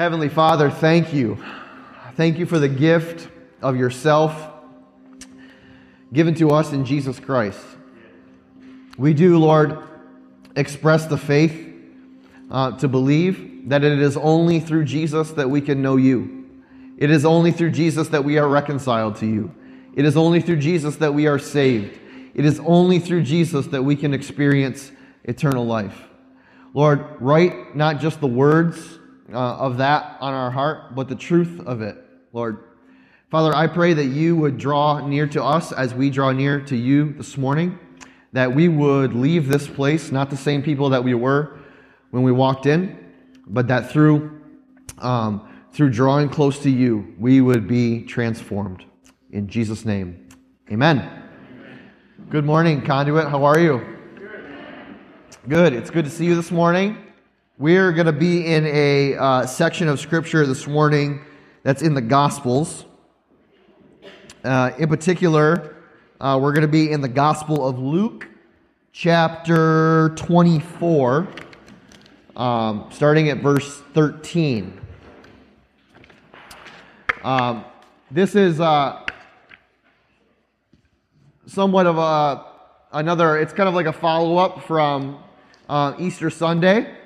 Heavenly Father, thank you. Thank you for the gift of yourself given to us in Jesus Christ. We do, Lord, express the faith uh, to believe that it is only through Jesus that we can know you. It is only through Jesus that we are reconciled to you. It is only through Jesus that we are saved. It is only through Jesus that we can experience eternal life. Lord, write not just the words uh, of that on our heart, but the truth of it, Lord. Father, I pray that you would draw near to us as we draw near to you this morning, that we would leave this place not the same people that we were when we walked in, but that through, um, through drawing close to you, we would be transformed. In Jesus' name, amen. Good morning, Conduit. How are you? Good. It's good to see you this morning. We're going to be in a uh, section of Scripture this morning that's in the Gospels. Uh, in particular, uh, we're going to be in the Gospel of Luke, chapter 24, um, starting at verse 13. Um, this is uh, somewhat of a another. It's kind of like a follow up from uh, Easter Sunday.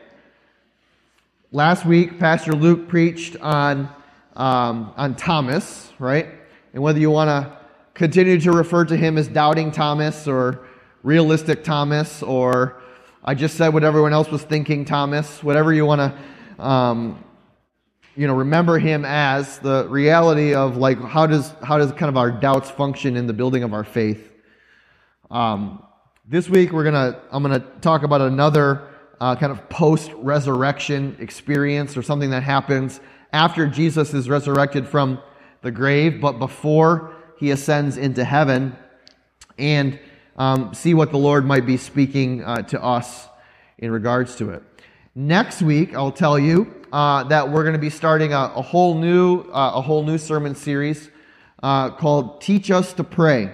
Last week, Pastor Luke preached on um, on Thomas, right? And whether you want to continue to refer to him as doubting Thomas or realistic Thomas or I just said what everyone else was thinking Thomas, whatever you want to, um, you know, remember him as the reality of like how does how does kind of our doubts function in the building of our faith. Um, this week we're gonna I'm gonna talk about another uh, kind of post resurrection experience or something that happens after Jesus is resurrected from the grave, but before he ascends into heaven, and um, see what the Lord might be speaking uh, to us in regards to it. Next week, I'll tell you uh, that we're going to be starting a, a whole new uh, a whole new sermon series uh, called "Teach Us to Pray,"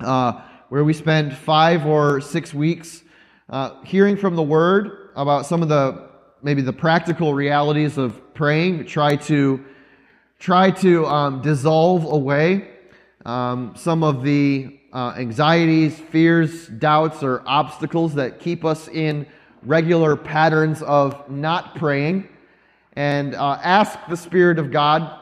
uh, where we spend five or six weeks uh, hearing from the Word about some of the maybe the practical realities of praying. Try to try to um, dissolve away um, some of the uh, anxieties, fears, doubts, or obstacles that keep us in regular patterns of not praying, and uh, ask the Spirit of God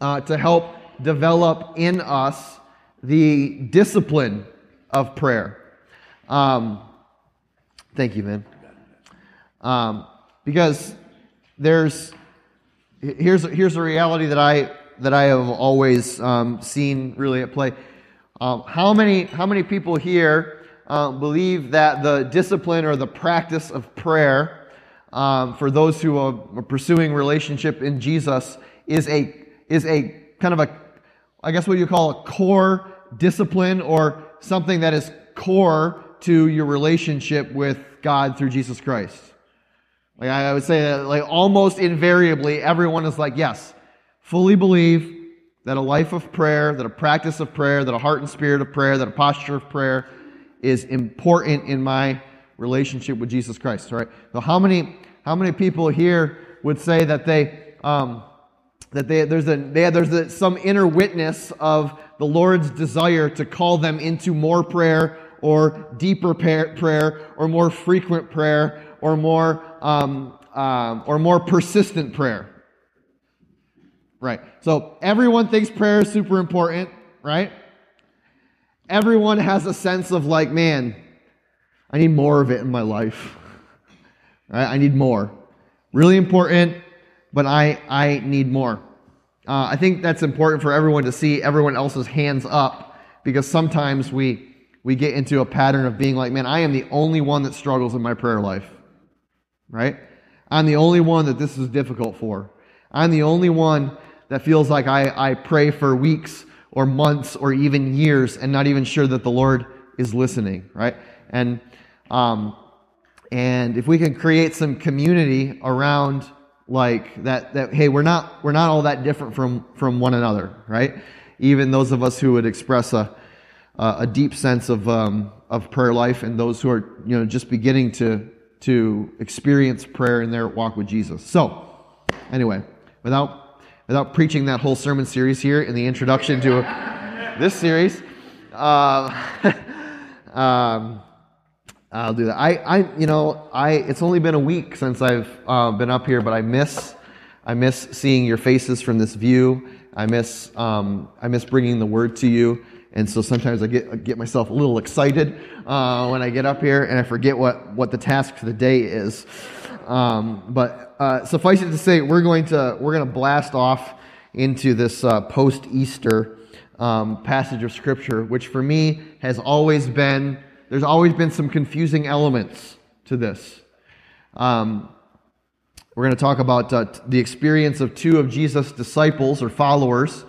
uh, to help develop in us the discipline of prayer. Um, thank you, man. Um, because there's here's here's a reality that I that I have always um, seen really at play. Um, how many how many people here uh, believe that the discipline or the practice of prayer um, for those who are pursuing relationship in Jesus is a is a kind of a I guess what you call a core discipline or something that is core to your relationship with God through Jesus Christ. Like I would say that like almost invariably everyone is like, yes, fully believe that a life of prayer, that a practice of prayer, that a heart and spirit of prayer, that a posture of prayer is important in my relationship with Jesus Christ. Right? So how many how many people here would say that they um, that they, there's a they, there's a, some inner witness of the Lord's desire to call them into more prayer or deeper prayer or more frequent prayer or more um, um, or more persistent prayer. Right. So everyone thinks prayer is super important, right? Everyone has a sense of like, man, I need more of it in my life. Right? I need more. Really important, but I I need more. Uh, I think that's important for everyone to see everyone else's hands up because sometimes we we get into a pattern of being like, man, I am the only one that struggles in my prayer life right? I'm the only one that this is difficult for. I'm the only one that feels like I, I pray for weeks or months or even years and not even sure that the Lord is listening, right? And, um, and if we can create some community around like that, that, hey, we're not, we're not all that different from, from one another, right? Even those of us who would express a, a deep sense of, um, of prayer life and those who are, you know, just beginning to, to experience prayer in their walk with Jesus. So, anyway, without without preaching that whole sermon series here in the introduction to this series, uh, um, I'll do that. I, I, you know, I. It's only been a week since I've uh, been up here, but I miss, I miss seeing your faces from this view. I miss, um, I miss bringing the word to you. And so sometimes I get, get myself a little excited uh, when I get up here, and I forget what what the task for the day is. Um, but uh, suffice it to say, we're going to we're going to blast off into this uh, post Easter um, passage of Scripture, which for me has always been there's always been some confusing elements to this. Um, we're going to talk about uh, the experience of two of Jesus' disciples or followers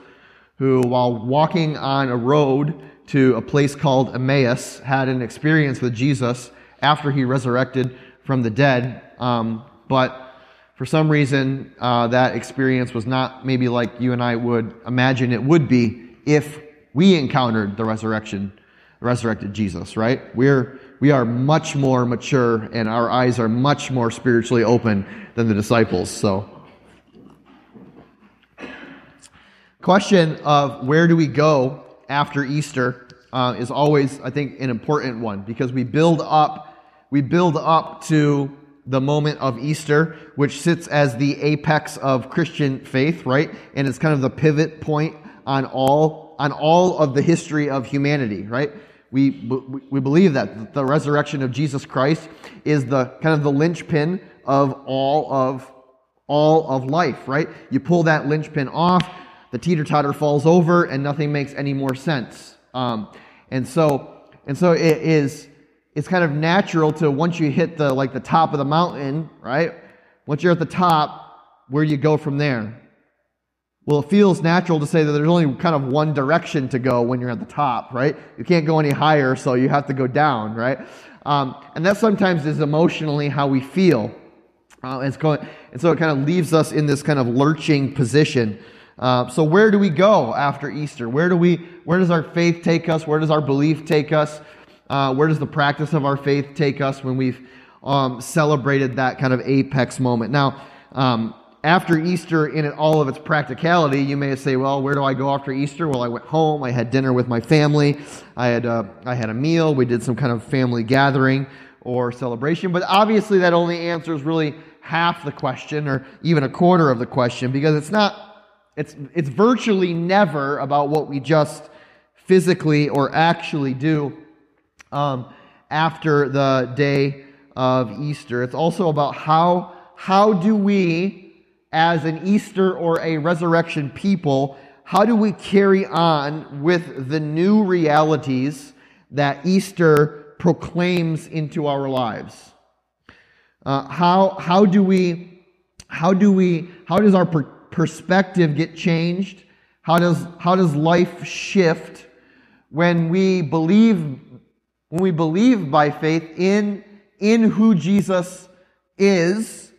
who, while walking on a road to a place called Emmaus, had an experience with Jesus after he resurrected from the dead. Um, but for some reason, uh, that experience was not maybe like you and I would imagine it would be if we encountered the resurrection, resurrected Jesus, right? We're, we are much more mature and our eyes are much more spiritually open than the disciples. So, question of where do we go after Easter uh, is always, I think, an important one because we build up, we build up to the moment of Easter, which sits as the apex of Christian faith, right? And it's kind of the pivot point on all, on all of the history of humanity, right? We, we believe that the resurrection of Jesus Christ is the kind of the linchpin of all of, all of life, right? You pull that linchpin off, the teeter totter falls over, and nothing makes any more sense. Um, and so, and so it is, it's kind of natural to once you hit the like the top of the mountain, right? Once you're at the top, where do you go from there? Well, it feels natural to say that there's only kind of one direction to go when you're at the top, right? You can't go any higher, so you have to go down, right? Um, and that sometimes is emotionally how we feel. Uh, and, going, and so it kind of leaves us in this kind of lurching position. Uh, so where do we go after Easter? Where do we? Where does our faith take us? Where does our belief take us? Uh, where does the practice of our faith take us when we've um, celebrated that kind of apex moment? Now, um, after Easter, in all of its practicality, you may say, "Well, where do I go after Easter?" Well, I went home. I had dinner with my family. I had uh, I had a meal. We did some kind of family gathering or celebration. But obviously, that only answers really half the question, or even a quarter of the question, because it's not. It's it's virtually never about what we just physically or actually do um, after the day of Easter. It's also about how, how do we, as an Easter or a resurrection people, how do we carry on with the new realities that Easter proclaims into our lives? Uh, how, how do we, how do we, how does our perspective get changed? How does, how does life shift when we believe when we believe by faith in, in who Jesus is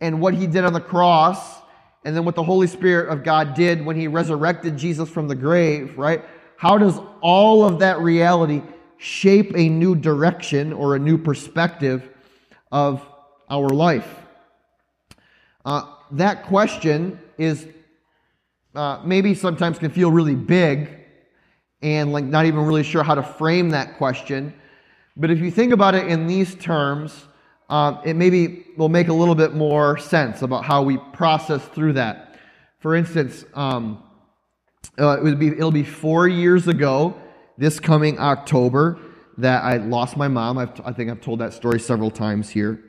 and what he did on the cross, and then what the Holy Spirit of God did when he resurrected Jesus from the grave, right? How does all of that reality shape a new direction or a new perspective of our life? Uh, that question is uh, maybe sometimes can feel really big and like not even really sure how to frame that question. But if you think about it in these terms, um, it maybe will make a little bit more sense about how we process through that. For instance, um, uh, it would be, it'll be four years ago, this coming October, that I lost my mom. I've, i think I've told that story several times here.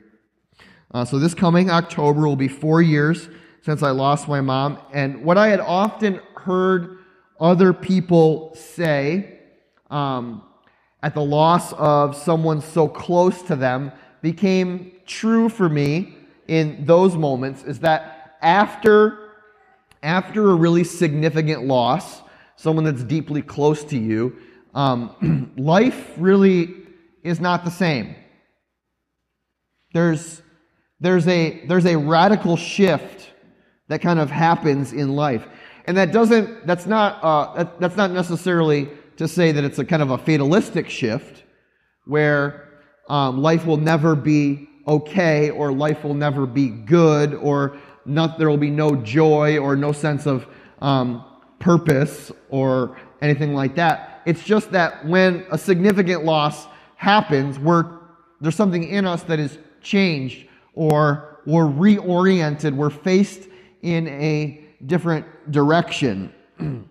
Uh, so this coming October will be four years since I lost my mom. And what I had often heard other people say um, at the loss of someone so close to them became true for me in those moments is that after after a really significant loss someone that's deeply close to you um, life really is not the same there's there's a there's a radical shift that kind of happens in life and that doesn't, that's not, uh, that, that's not necessarily to say that it's a kind of a fatalistic shift where um, life will never be okay or life will never be good or not, there will be no joy or no sense of um, purpose or anything like that. It's just that when a significant loss happens, we're, there's something in us that is changed or we're reoriented. We're faced in a different direction.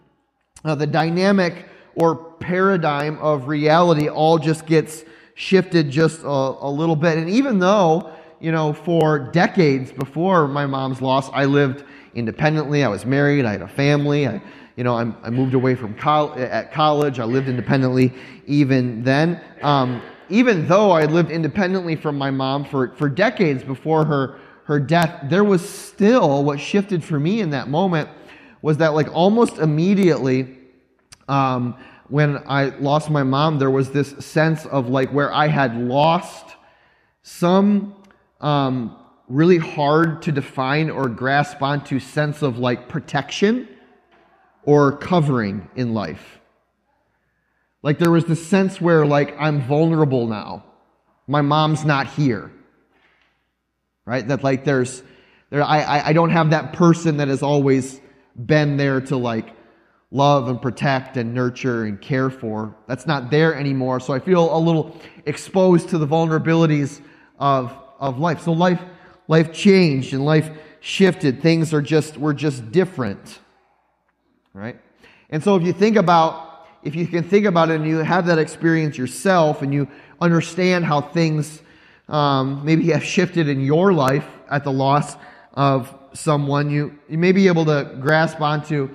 uh, the dynamic or paradigm of reality all just gets shifted just a, a little bit. And even though, you know, for decades before my mom's loss, I lived independently. I was married. I had a family. I, you know, I'm, i moved away from col- at college. I lived independently even then. Um, even though I lived independently from my mom for, for decades before her, her death, there was still what shifted for me in that moment was that like almost immediately, um, when I lost my mom, there was this sense of like where I had lost some um, really hard to define or grasp onto sense of like protection or covering in life. Like there was this sense where like I'm vulnerable now. My mom's not here. Right? That like there's there I I don't have that person that has always been there to like love and protect and nurture and care for. That's not there anymore. So I feel a little exposed to the vulnerabilities of, of life. So life, life changed and life shifted. Things are just, were just different. Right? And so if you think about, if you can think about it and you have that experience yourself and you understand how things um, maybe have shifted in your life at the loss of someone, you, you may be able to grasp onto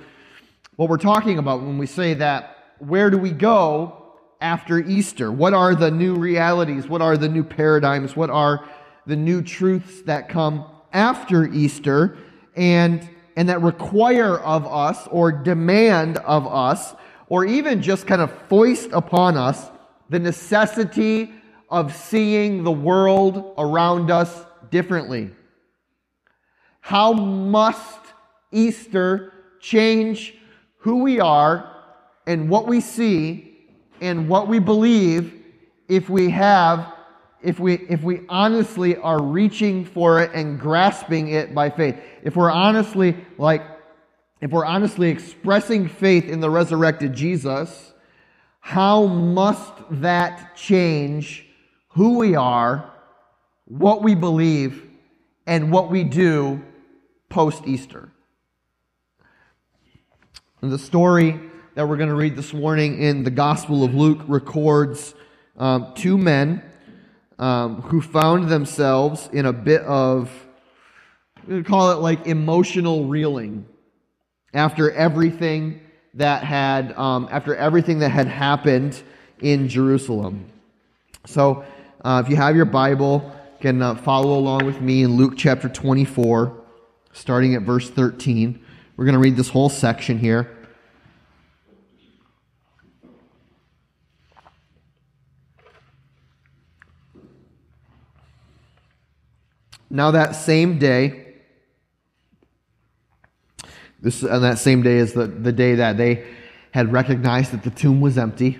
what we're talking about when we say that where do we go after Easter? What are the new realities? What are the new paradigms? What are the new truths that come after Easter and, and that require of us or demand of us or even just kind of foist upon us the necessity of seeing the world around us differently? How must Easter change who we are and what we see and what we believe if we have if we if we honestly are reaching for it and grasping it by faith if we're honestly like if we're honestly expressing faith in the resurrected Jesus how must that change who we are what we believe and what we do post Easter the story that we're going to read this morning in the Gospel of Luke records um, two men um, who found themselves in a bit of, we call it like emotional reeling after everything that had, um, after everything that had happened in Jerusalem. So, uh, if you have your Bible, you can uh, follow along with me in Luke chapter 24, starting at verse 13. We're going to read this whole section here. Now, that same day, this, and that same day is the, the day that they had recognized that the tomb was empty.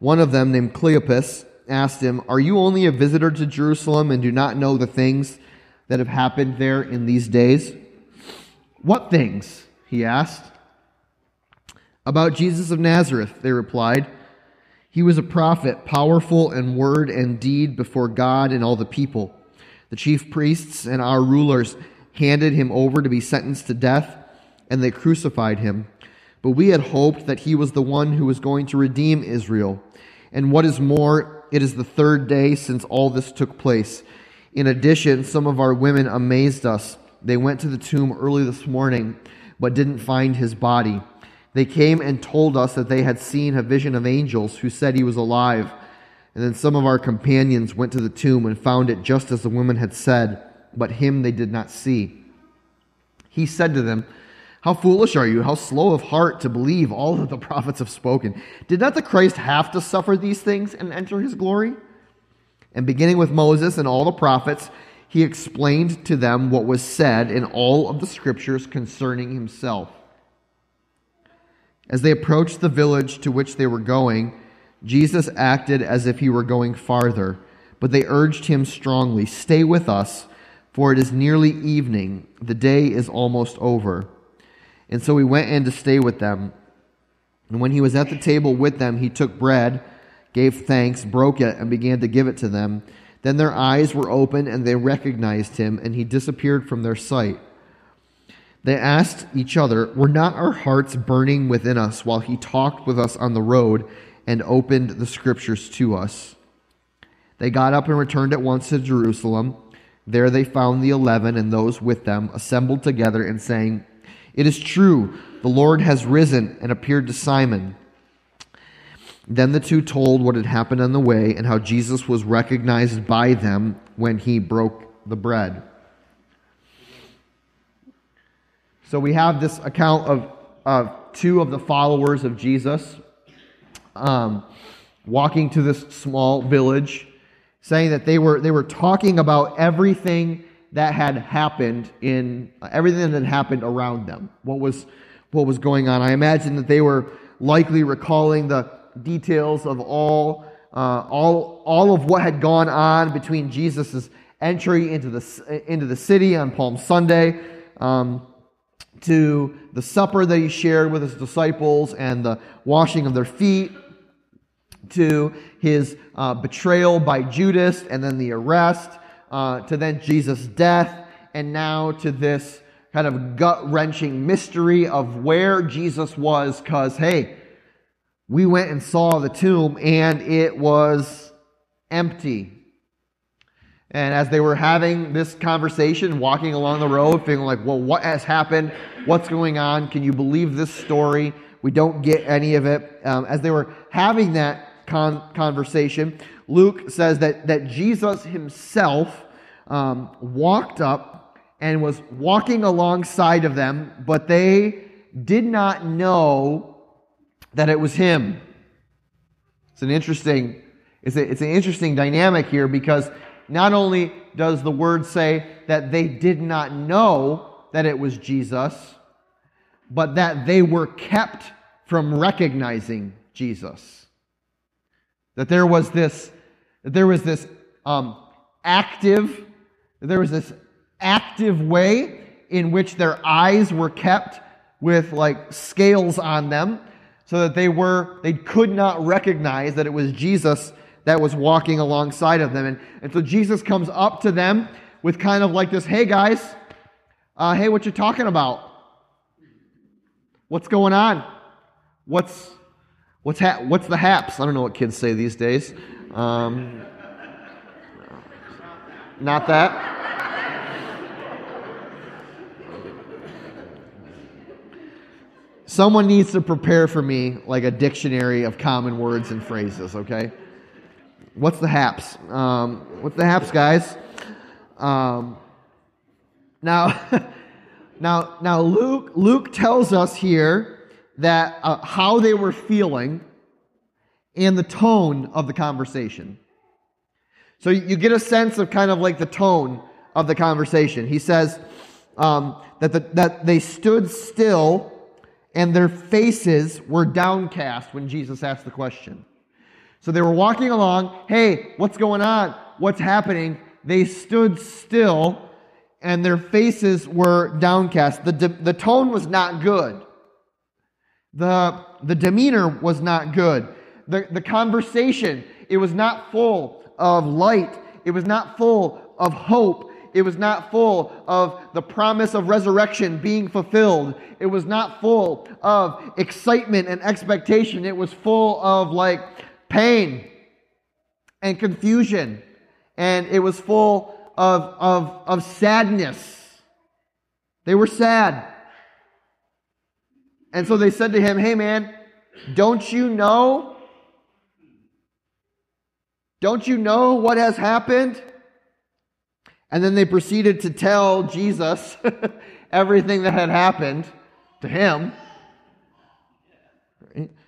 One of them, named Cleopas, asked him, Are you only a visitor to Jerusalem and do not know the things that have happened there in these days? What things? he asked. About Jesus of Nazareth, they replied. He was a prophet, powerful in word and deed before God and all the people. The chief priests and our rulers handed him over to be sentenced to death, and they crucified him. But we had hoped that he was the one who was going to redeem Israel. And what is more, it is the third day since all this took place. In addition, some of our women amazed us. They went to the tomb early this morning, but didn't find his body. They came and told us that they had seen a vision of angels who said he was alive. And then some of our companions went to the tomb and found it just as the women had said, but him they did not see. He said to them, How foolish are you? How slow of heart to believe all that the prophets have spoken. Did not the Christ have to suffer these things and enter his glory? And beginning with Moses and all the prophets, he explained to them what was said in all of the scriptures concerning himself. As they approached the village to which they were going, Jesus acted as if he were going farther, but they urged him strongly, Stay with us, for it is nearly evening. The day is almost over. And so he went in to stay with them. And when he was at the table with them, he took bread, gave thanks, broke it, and began to give it to them. Then their eyes were opened, and they recognized him, and he disappeared from their sight. They asked each other, Were not our hearts burning within us while he talked with us on the road and opened the scriptures to us? They got up and returned at once to Jerusalem. There they found the eleven and those with them assembled together and saying, It is true, the Lord has risen and appeared to Simon. Then the two told what had happened on the way and how Jesus was recognized by them when he broke the bread. So we have this account of, of two of the followers of Jesus um, walking to this small village, saying that they were, they were talking about everything that had happened in everything that had happened around them. What was, what was going on? I imagine that they were likely recalling the details of all, uh, all, all of what had gone on between Jesus' entry into the, into the city on Palm Sunday. Um, to the supper that he shared with his disciples and the washing of their feet, to his uh, betrayal by Judas and then the arrest, uh, to then Jesus' death, and now to this kind of gut wrenching mystery of where Jesus was, because, hey, we went and saw the tomb and it was empty. And as they were having this conversation, walking along the road, feeling like, well, what has happened? What's going on? Can you believe this story? We don't get any of it. Um, as they were having that con- conversation, Luke says that, that Jesus himself um, walked up and was walking alongside of them, but they did not know that it was him. It's an interesting, it's, a, it's an interesting dynamic here because not only does the word say that they did not know that it was Jesus, but that they were kept from recognizing Jesus. That there was this, there was this um, active, there was this active way in which their eyes were kept with like scales on them so that they were they could not recognize that it was Jesus that was walking alongside of them. And, and so Jesus comes up to them with kind of like this, hey guys, uh, hey, what you talking about? What's going on? What's what's ha- what's the haps? I don't know what kids say these days. Um, not that. Someone needs to prepare for me like a dictionary of common words and phrases, okay? What's the haps? Um, what's the haps, guys? Um, now, now, now, Luke Luke tells us here that uh, how they were feeling and the tone of the conversation. So you get a sense of kind of like the tone of the conversation. He says um, that the, that they stood still and their faces were downcast when Jesus asked the question. So they were walking along. Hey, what's going on? What's happening? They stood still and their faces were downcast. The, the tone was not good. The, the demeanor was not good. The, the conversation, it was not full of light. It was not full of hope. It was not full of the promise of resurrection being fulfilled. It was not full of excitement and expectation. It was full of like pain and confusion. And it was full of, of, of sadness. They were sad. And so they said to him, Hey man, don't you know? Don't you know what has happened? And then they proceeded to tell Jesus everything that had happened to him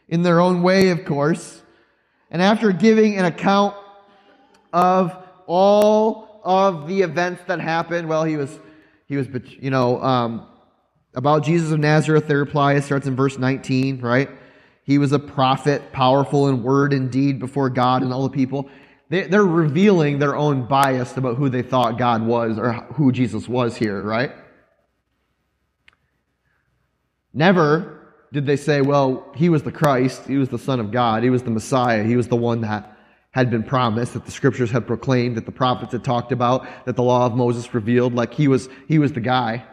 in their own way, of course. And after giving an account of all of the events that happened, well, he was, he was, you know, um, about Jesus of Nazareth, they reply, starts in verse 19, right? He was a prophet, powerful in word and deed before God and all the people. They, they're revealing their own bias about who they thought God was or who Jesus was here, right? Never did they say, well, he was the Christ, he was the Son of God, he was the Messiah, he was the one that had been promised, that the scriptures had proclaimed, that the prophets had talked about, that the law of Moses revealed, like he was, he was the guy,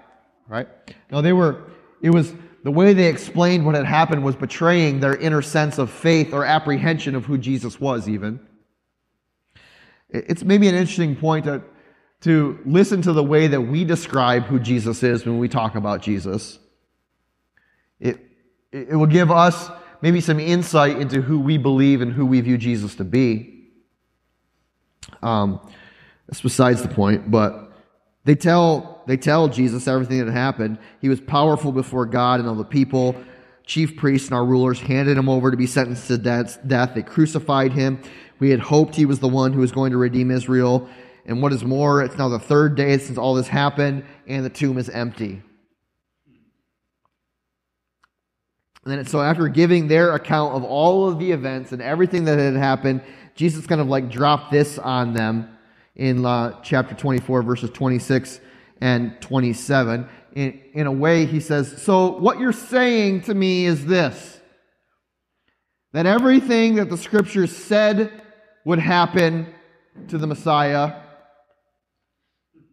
right? No, they were, it was, the way they explained what had happened was betraying their inner sense of faith or apprehension of who Jesus was, even. It's maybe an interesting point to, to listen to the way that we describe who Jesus is when we talk about Jesus. It, it will give us maybe some insight into who we believe and who we view Jesus to be. Um, that's besides the point, but they tell, they tell Jesus everything that happened. He was powerful before God and all the people. Chief priests and our rulers handed him over to be sentenced to death. They crucified him. We had hoped he was the one who was going to redeem Israel. And what is more, it's now the third day since all this happened, and the tomb is empty. And then, so after giving their account of all of the events and everything that had happened, Jesus kind of like dropped this on them in uh, chapter 24, verses 26 and 27. In, in a way, he says, So what you're saying to me is this that everything that the scriptures said would happen to the Messiah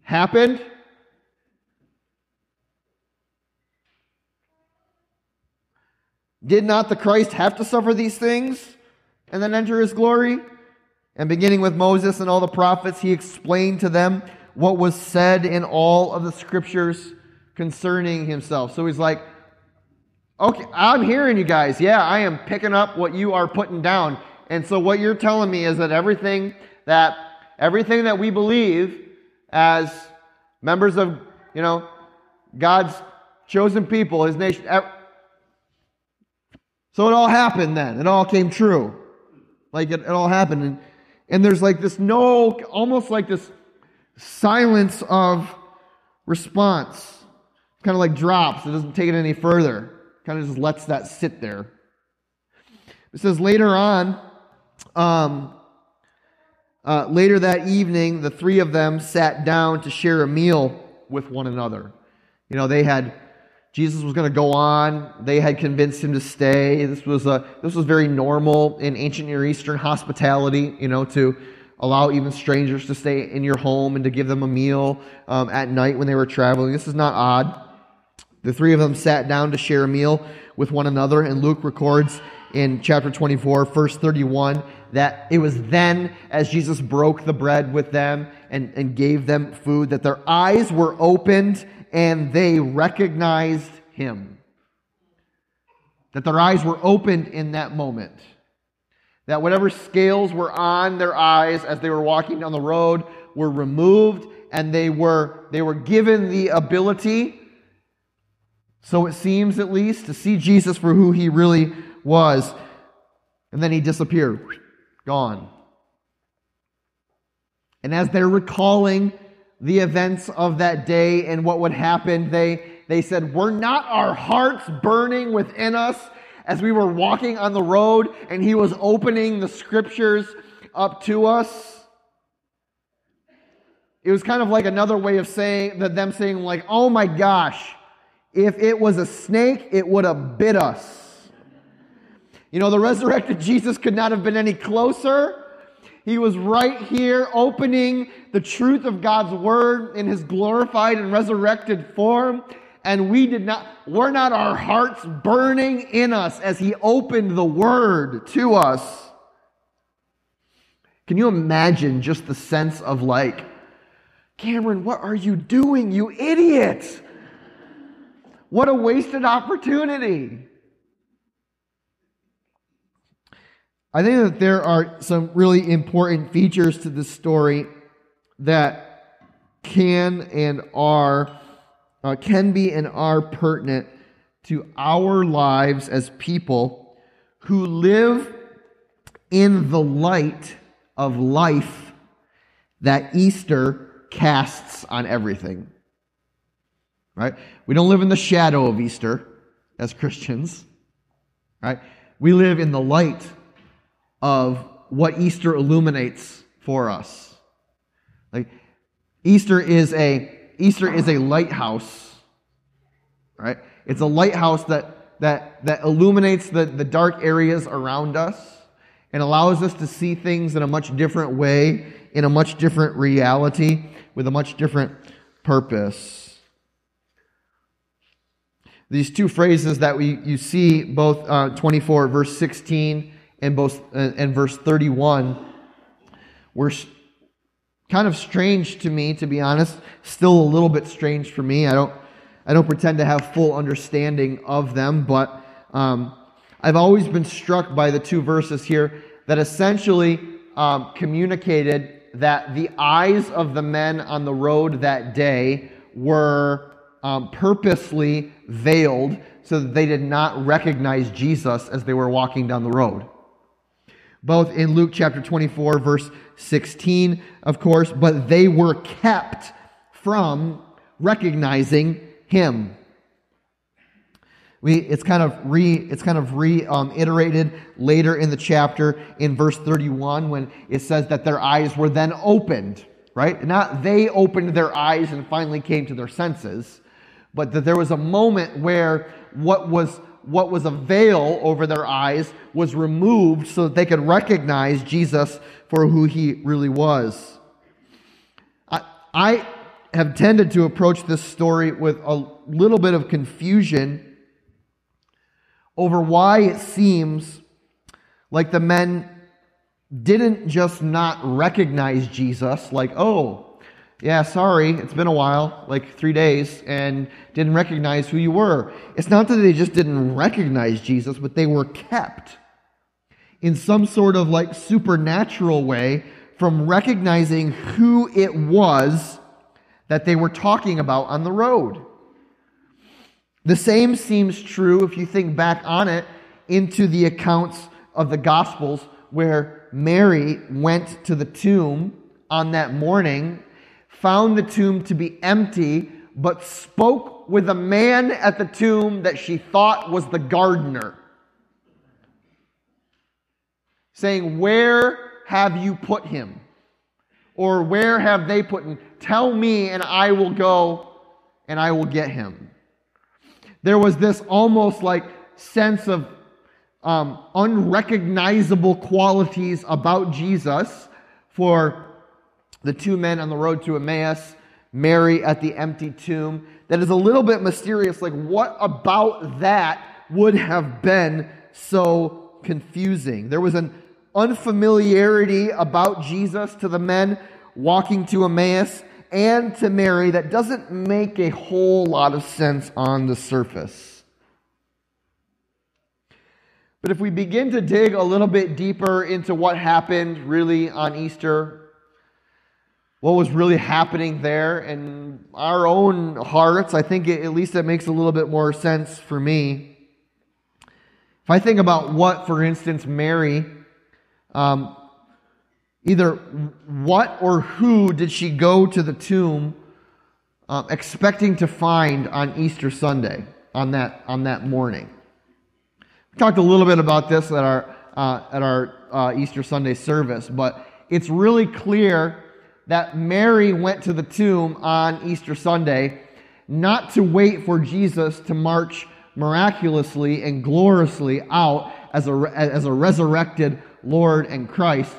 happened Did not the Christ have to suffer these things and then enter his glory? And beginning with Moses and all the prophets, he explained to them what was said in all of the scriptures concerning himself. So he's like, okay, I'm hearing you guys. Yeah, I am picking up what you are putting down. And so what you're telling me is that everything that, everything that we believe as members of, you know, God's chosen people, his nation, so it all happened then. It all came true. Like it, it all happened. And, and there's like this no, almost like this silence of response. Kind of like drops. It doesn't take it any further. Kind of just lets that sit there. It says later on, um, uh, later that evening, the three of them sat down to share a meal with one another. You know, they had Jesus was going to go on. They had convinced him to stay. This was a, this was very normal in ancient Near Eastern hospitality, you know, to allow even strangers to stay in your home and to give them a meal um, at night when they were traveling. This is not odd. The three of them sat down to share a meal with one another, and Luke records in chapter 24, verse 31, that it was then as Jesus broke the bread with them and, and gave them food that their eyes were opened and they recognized him. That their eyes were opened in that moment. That whatever scales were on their eyes as they were walking down the road were removed and they were, they were given the ability, so it seems at least, to see Jesus for who he really was. And then he disappeared, gone. And as they're recalling the events of that day and what would happen, they, they said, Were not our hearts burning within us as we were walking on the road and he was opening the scriptures up to us? It was kind of like another way of saying that them saying, like, oh my gosh, if it was a snake, it would have bit us. You know, the resurrected Jesus could not have been any closer. He was right here opening the truth of God's word in his glorified and resurrected form. And we did not, were not our hearts burning in us as he opened the word to us. Can you imagine just the sense of like, Cameron, what are you doing, you idiot? What a wasted opportunity. I think that there are some really important features to this story that can and are uh, can be and are pertinent to our lives as people who live in the light of life that Easter casts on everything. Right? We don't live in the shadow of Easter as Christians. Right? We live in the light of what Easter illuminates for us. Like Easter is a Easter is a lighthouse, right? It's a lighthouse that that that illuminates the, the dark areas around us and allows us to see things in a much different way, in a much different reality, with a much different purpose. These two phrases that we you see both uh, 24 verse 16 and both and verse 31 were kind of strange to me to be honest. Still a little bit strange for me. I don't i don't pretend to have full understanding of them but um, i've always been struck by the two verses here that essentially um, communicated that the eyes of the men on the road that day were um, purposely veiled so that they did not recognize jesus as they were walking down the road both in Luke chapter 24, verse 16, of course, but they were kept from recognizing him. We, it's kind of re, it's kind of reiterated um, later in the chapter in verse 31 when it says that their eyes were then opened, right? Not they opened their eyes and finally came to their senses, but that there was a moment where what was what was a veil over their eyes was removed so that they could recognize Jesus for who he really was. I, I have tended to approach this story with a little bit of confusion over why it seems like the men didn't just not recognize Jesus, like, oh, yeah, sorry, it's been a while, like three days, and didn't recognize who you were. It's not that they just didn't recognize Jesus, but they were kept in some sort of like supernatural way from recognizing who it was that they were talking about on the road. The same seems true if you think back on it into the accounts of the Gospels where Mary went to the tomb on that morning found the tomb to be empty, but spoke with a man at the tomb that she thought was the gardener, saying, Where have you put him? Or where have they put him? Tell me, and I will go and I will get him. There was this almost like sense of um, unrecognizable qualities about Jesus for the two men on the road to Emmaus, Mary at the empty tomb, that is a little bit mysterious. Like, what about that would have been so confusing? There was an unfamiliarity about Jesus to the men walking to Emmaus and to Mary that doesn't make a whole lot of sense on the surface. But if we begin to dig a little bit deeper into what happened really on Easter, what was really happening there in our own hearts, I think it, at least that makes a little bit more sense for me. If I think about what, for instance, Mary, um, either what or who did she go to the tomb uh, expecting to find on Easter Sunday, on that, on that morning? We talked a little bit about this at our, uh, at our uh, Easter Sunday service, but it's really clear that Mary went to the tomb on Easter Sunday not to wait for Jesus to march miraculously and gloriously out as a, as a resurrected Lord and Christ,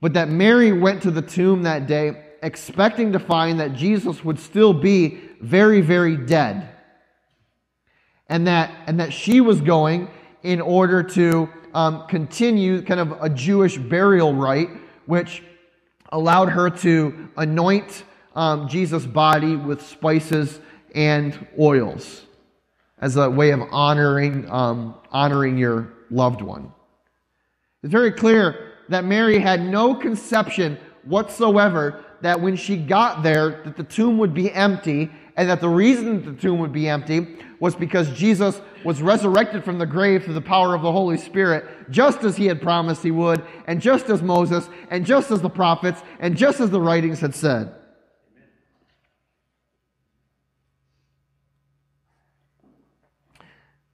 but that Mary went to the tomb that day expecting to find that Jesus would still be very, very dead. And that, and that she was going in order to um, continue kind of a Jewish burial rite, which allowed her to anoint um, Jesus' body with spices and oils as a way of honoring, um, honoring your loved one. It's very clear that Mary had no conception whatsoever that when she got there, that the tomb would be empty, and that the reason the tomb would be empty was because Jesus was resurrected from the grave through the power of the Holy Spirit, just as he had promised he would, and just as Moses, and just as the prophets, and just as the writings had said.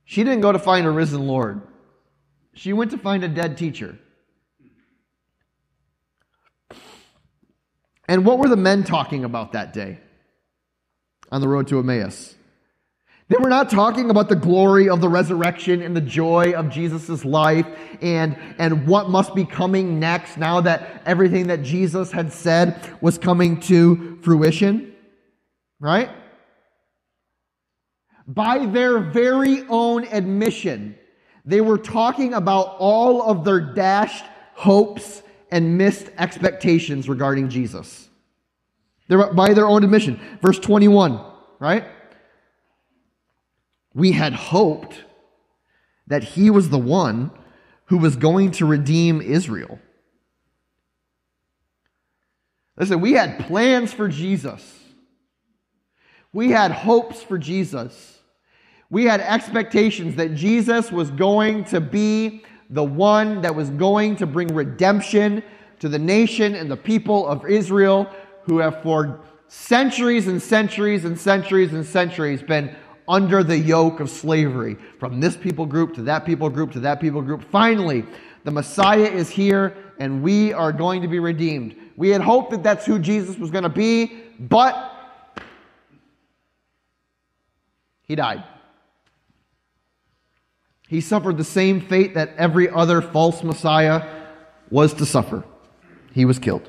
She didn't go to find a risen Lord. She went to find a dead teacher. And what were the men talking about that day on the road to Emmaus? They were not talking about the glory of the resurrection and the joy of Jesus' life and, and what must be coming next now that everything that Jesus had said was coming to fruition. Right? By their very own admission, they were talking about all of their dashed hopes and missed expectations regarding Jesus. They're by their own admission. Verse 21, right? We had hoped that he was the one who was going to redeem Israel. Listen, we had plans for Jesus. We had hopes for Jesus. We had expectations that Jesus was going to be the one that was going to bring redemption to the nation and the people of Israel who have for centuries and centuries and centuries and centuries been under the yoke of slavery from this people group to that people group to that people group. Finally, the Messiah is here and we are going to be redeemed. We had hoped that that's who Jesus was going to be, but he died. He suffered the same fate that every other false Messiah was to suffer. He was killed.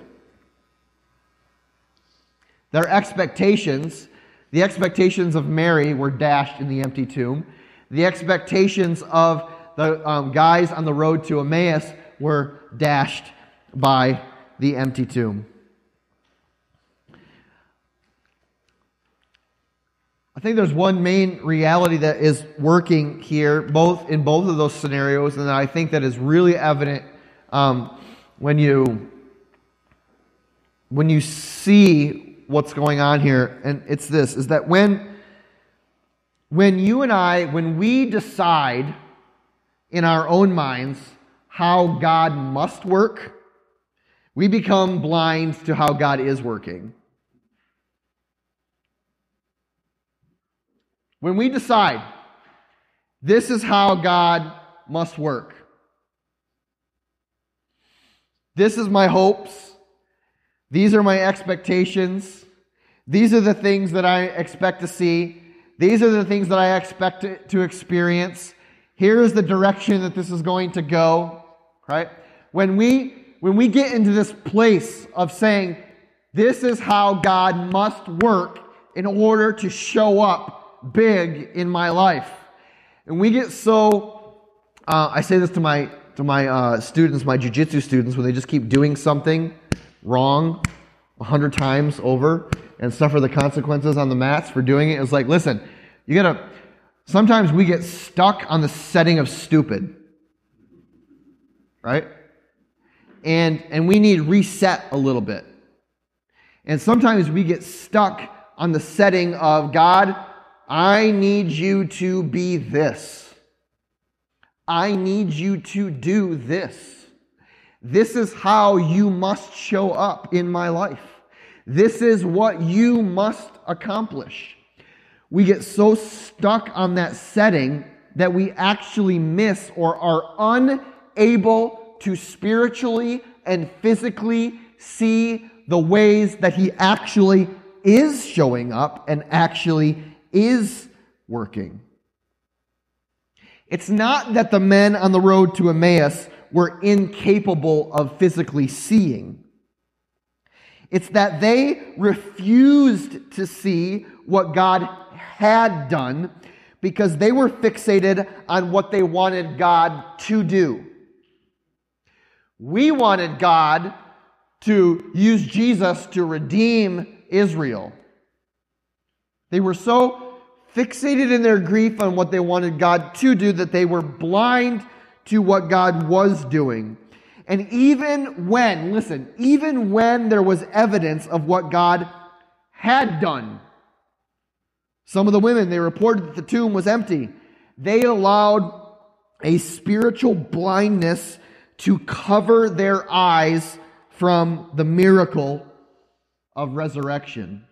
Their expectations, the expectations of Mary, were dashed in the empty tomb. The expectations of the um, guys on the road to Emmaus were dashed by the empty tomb. I think there's one main reality that is working here, both in both of those scenarios, and I think that is really evident um, when you when you see what's going on here. And it's this: is that when when you and I, when we decide in our own minds how God must work, we become blind to how God is working. When we decide this is how God must work, this is my hopes, these are my expectations, these are the things that I expect to see, these are the things that I expect to, to experience. Here is the direction that this is going to go, right? When we when we get into this place of saying this is how God must work in order to show up big in my life. And we get so, uh, I say this to my, to my uh, students, my jujitsu students, when they just keep doing something wrong a hundred times over and suffer the consequences on the mats for doing it. It's like, listen, you gotta, sometimes we get stuck on the setting of stupid. Right? And, and we need reset a little bit. And sometimes we get stuck on the setting of God, I need you to be this. I need you to do this. This is how you must show up in my life. This is what you must accomplish. We get so stuck on that setting that we actually miss or are unable to spiritually and physically see the ways that He actually is showing up and actually is working. It's not that the men on the road to Emmaus were incapable of physically seeing. It's that they refused to see what God had done because they were fixated on what they wanted God to do. We wanted God to use Jesus to redeem Israel. They were so fixated in their grief on what they wanted God to do that they were blind to what God was doing. And even when, listen, even when there was evidence of what God had done, some of the women, they reported that the tomb was empty. They allowed a spiritual blindness to cover their eyes from the miracle of resurrection.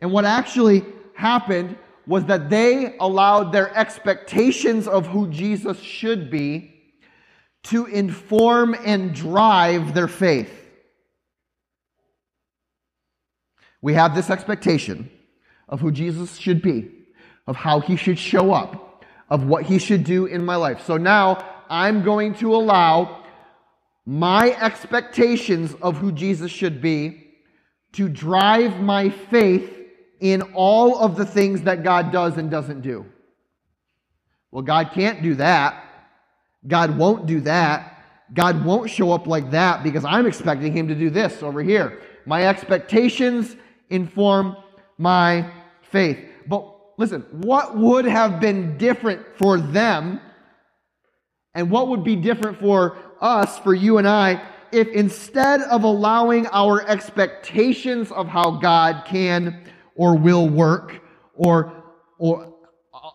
And what actually happened was that they allowed their expectations of who Jesus should be to inform and drive their faith. We have this expectation of who Jesus should be, of how he should show up, of what he should do in my life. So now I'm going to allow my expectations of who Jesus should be to drive my faith in all of the things that God does and doesn't do. Well, God can't do that. God won't do that. God won't show up like that because I'm expecting Him to do this over here. My expectations inform my faith. But listen, what would have been different for them and what would be different for us, for you and I, if instead of allowing our expectations of how God can or will work, or, or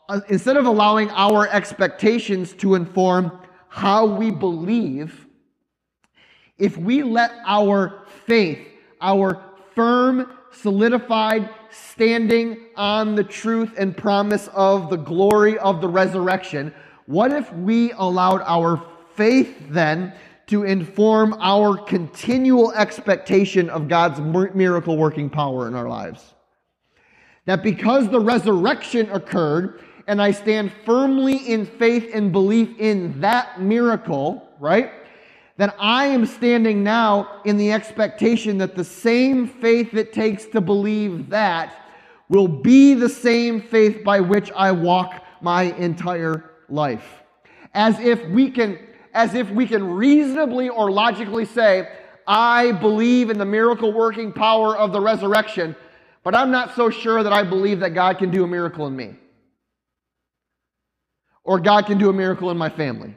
uh, instead of allowing our expectations to inform how we believe, if we let our faith, our firm, solidified standing on the truth and promise of the glory of the resurrection, what if we allowed our faith then to inform our continual expectation of God's miracle working power in our lives? That because the resurrection occurred, and I stand firmly in faith and belief in that miracle, right? That I am standing now in the expectation that the same faith it takes to believe that will be the same faith by which I walk my entire life. As if we can, as if we can reasonably or logically say, I believe in the miracle working power of the resurrection, but I'm not so sure that I believe that God can do a miracle in me. Or God can do a miracle in my family.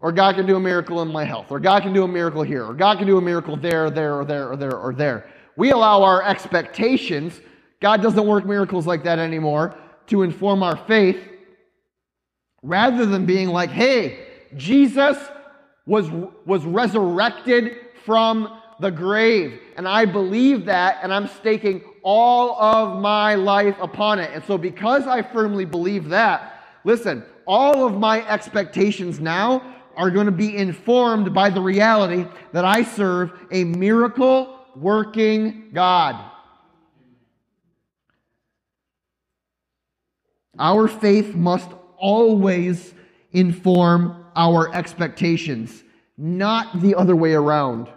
Or God can do a miracle in my health. Or God can do a miracle here. Or God can do a miracle there, there, or there, or there, or there. We allow our expectations. God doesn't work miracles like that anymore to inform our faith rather than being like, hey, Jesus was, was resurrected from the grave. And I believe that, and I'm staking all of my life upon it. And so, because I firmly believe that, listen, all of my expectations now are going to be informed by the reality that I serve a miracle working God. Our faith must always inform our expectations, not the other way around.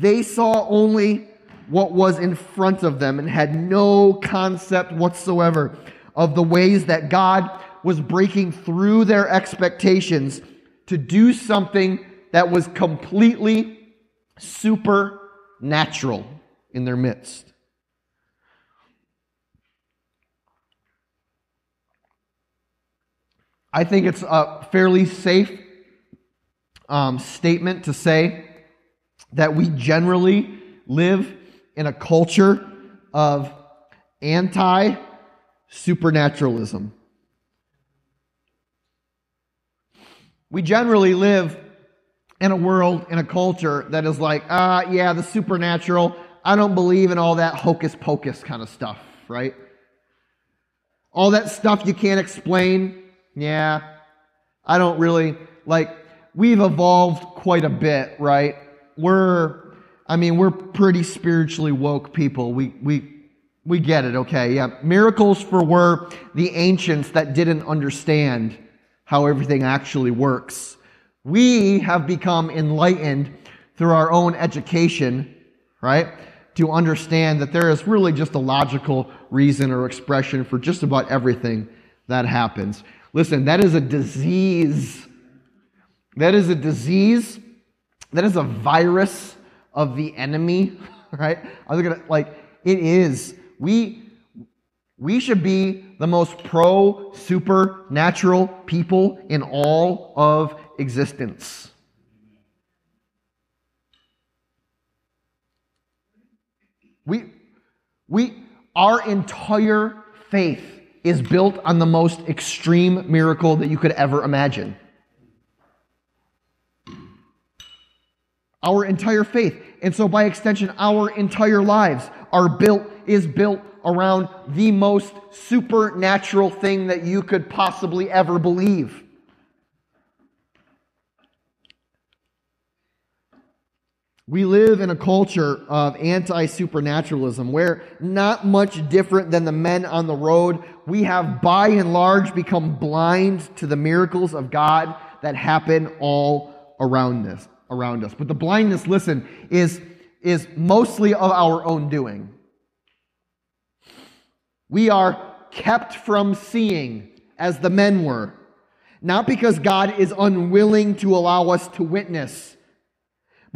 They saw only what was in front of them and had no concept whatsoever of the ways that God was breaking through their expectations to do something that was completely supernatural in their midst. I think it's a fairly safe um, statement to say that we generally live in a culture of anti supernaturalism. We generally live in a world, in a culture that is like, ah, uh, yeah, the supernatural. I don't believe in all that hocus pocus kind of stuff, right? All that stuff you can't explain. Yeah, I don't really like. We've evolved quite a bit, right? We're, I mean, we're pretty spiritually woke people. We we we get it, okay? Yeah, miracles for were the ancients that didn't understand how everything actually works. We have become enlightened through our own education, right? To understand that there is really just a logical reason or expression for just about everything that happens. Listen, that is a disease. That is a disease. That is a virus of the enemy, right? I was gonna like it is. We we should be the most pro supernatural people in all of existence. We, we, our entire faith is built on the most extreme miracle that you could ever imagine. Our entire faith, and so by extension, our entire lives are built, is built around the most supernatural thing that you could possibly ever believe. We live in a culture of anti supernaturalism where, not much different than the men on the road, we have by and large become blind to the miracles of God that happen all around us. Around us. But the blindness, listen, is, is mostly of our own doing. We are kept from seeing as the men were, not because God is unwilling to allow us to witness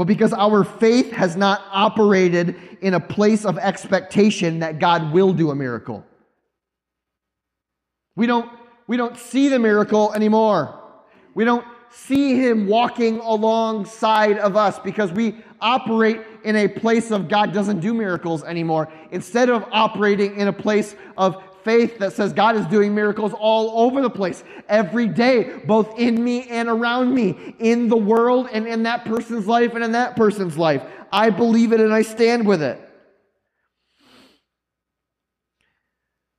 but because our faith has not operated in a place of expectation that God will do a miracle. We don't, we don't see the miracle anymore. We don't see him walking alongside of us because we operate in a place of God doesn't do miracles anymore. Instead of operating in a place of faith that says God is doing miracles all over the place, every day, both in me and around me, in the world and in that person's life and in that person's life. I believe it and I stand with it.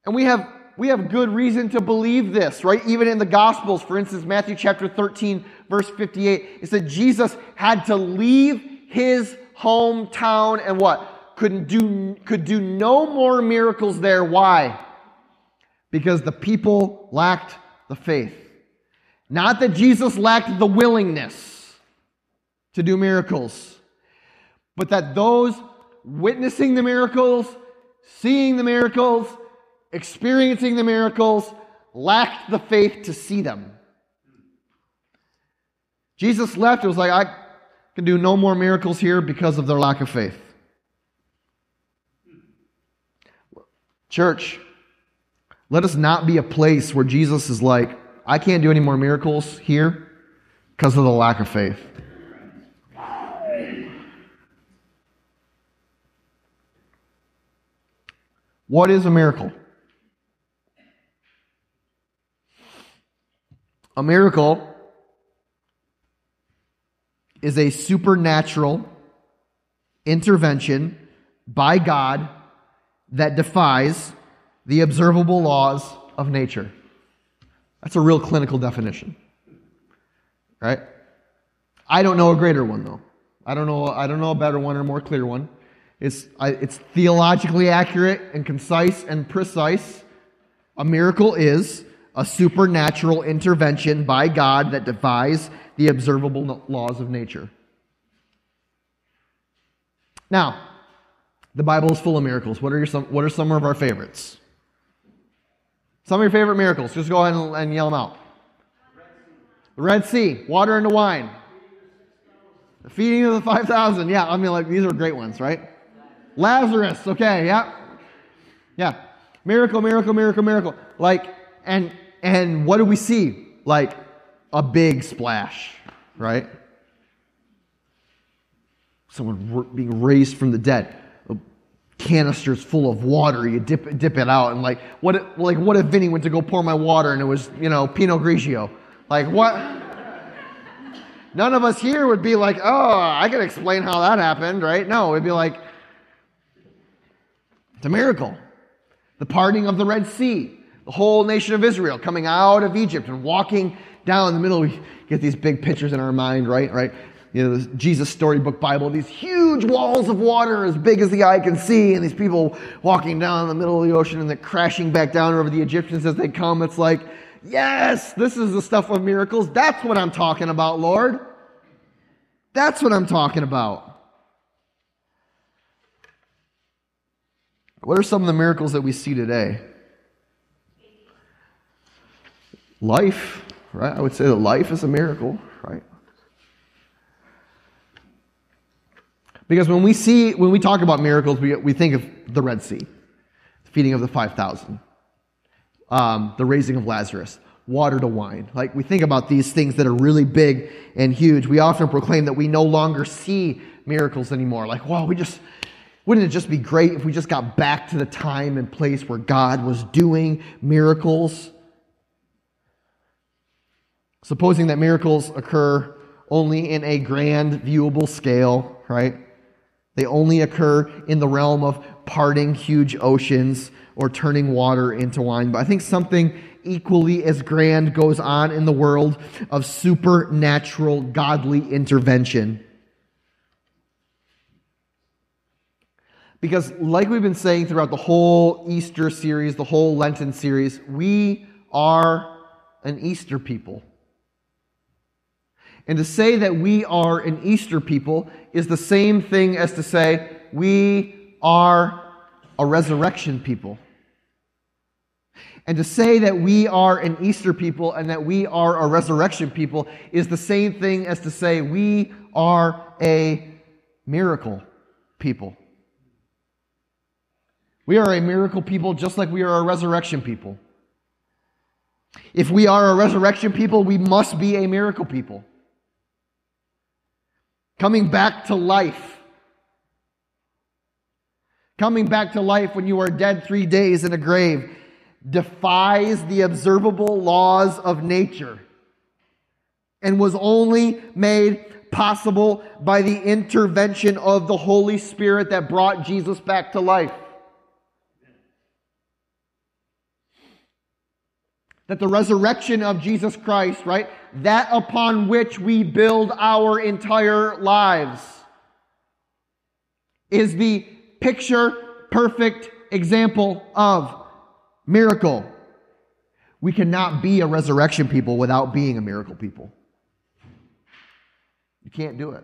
And we have we have good reason to believe this, right? Even in the Gospels, for instance, Matthew chapter 13, verse 58, it said Jesus had to leave his hometown and what? Couldn't do, could do no more miracles there. Why? because the people lacked the faith. Not that Jesus lacked the willingness to do miracles, but that those witnessing the miracles, seeing the miracles, experiencing the miracles, lacked the faith to see them. Jesus left, it was like, I can do no more miracles here because of their lack of faith. Church, let us not be a place where Jesus is like, I can't do any more miracles here because of the lack of faith. What is a miracle? A miracle is a supernatural intervention by God that defies the observable laws of nature. That's a real clinical definition. Right? I don't know a greater one though. I don't know I don't know a better one or more clear one. It's I, it's theologically accurate and concise and precise. A miracle is a supernatural intervention by God that defies the observable laws of nature. Now, the Bible is full of miracles. What are, your, some, what are some of our favorites? Some of your favorite miracles. Just go ahead and, and yell them out. The Red sea, water into wine. The feeding of the 5,000. Yeah, I mean, like, these are great ones, right? Lazarus, okay, yeah. Yeah. Miracle, miracle, miracle, miracle. Like, and, and what do we see? Like, a big splash, right? Someone being raised from the dead canisters full of water. You dip, dip it out. And like, what, if, like, what if Vinny went to go pour my water and it was, you know, Pinot Grigio? Like, what? None of us here would be like, oh, I can explain how that happened, right? No, it'd be like, it's a miracle. The parting of the Red Sea, the whole nation of Israel coming out of Egypt and walking down the middle. We get these big pictures in our mind, right? Right? you know, the Jesus Storybook Bible, these huge walls of water as big as the eye can see, and these people walking down the middle of the ocean and then crashing back down over the Egyptians as they come. It's like, yes, this is the stuff of miracles. That's what I'm talking about, Lord. That's what I'm talking about. What are some of the miracles that we see today? Life, right? I would say that life is a miracle, right? Because when we see, when we talk about miracles, we, we think of the Red Sea, the feeding of the 5,000, um, the raising of Lazarus. water to wine. Like we think about these things that are really big and huge. We often proclaim that we no longer see miracles anymore. Like, wow, we just, wouldn't it just be great if we just got back to the time and place where God was doing miracles? Supposing that miracles occur only in a grand, viewable scale, right? They only occur in the realm of parting huge oceans or turning water into wine. But I think something equally as grand goes on in the world of supernatural godly intervention. Because, like we've been saying throughout the whole Easter series, the whole Lenten series, we are an Easter people. And to say that we are an Easter people is the same thing as to say we are a resurrection people. And to say that we are an Easter people and that we are a resurrection people is the same thing as to say we are a miracle people. We are a miracle people just like we are a resurrection people. If we are a resurrection people, we must be a miracle people. Coming back to life. Coming back to life when you are dead three days in a grave defies the observable laws of nature and was only made possible by the intervention of the Holy Spirit that brought Jesus back to life. That the resurrection of Jesus Christ, right, that upon which we build our entire lives, is the picture perfect example of Miracle. We cannot be a resurrection people without being a miracle people. You can't do it.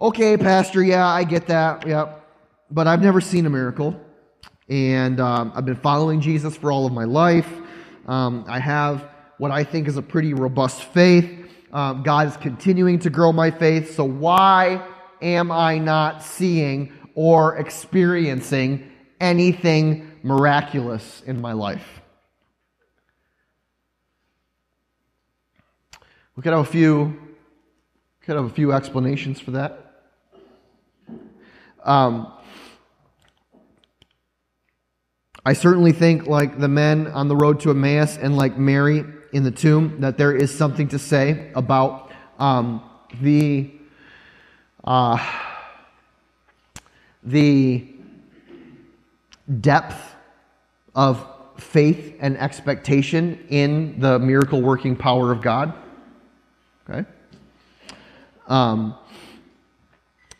Okay, Pastor, yeah, I get that. Yep. But I've never seen a miracle. And um, I've been following Jesus for all of my life. Um, I have what I think is a pretty robust faith. Um, God is continuing to grow my faith. So why am I not seeing or experiencing anything miraculous in my life. We could have a few, could have a few explanations for that. Um, I certainly think, like the men on the road to Emmaus and like Mary in the tomb, that there is something to say about um, the uh, the depth of faith and expectation in the miracle working power of God. Okay? Um,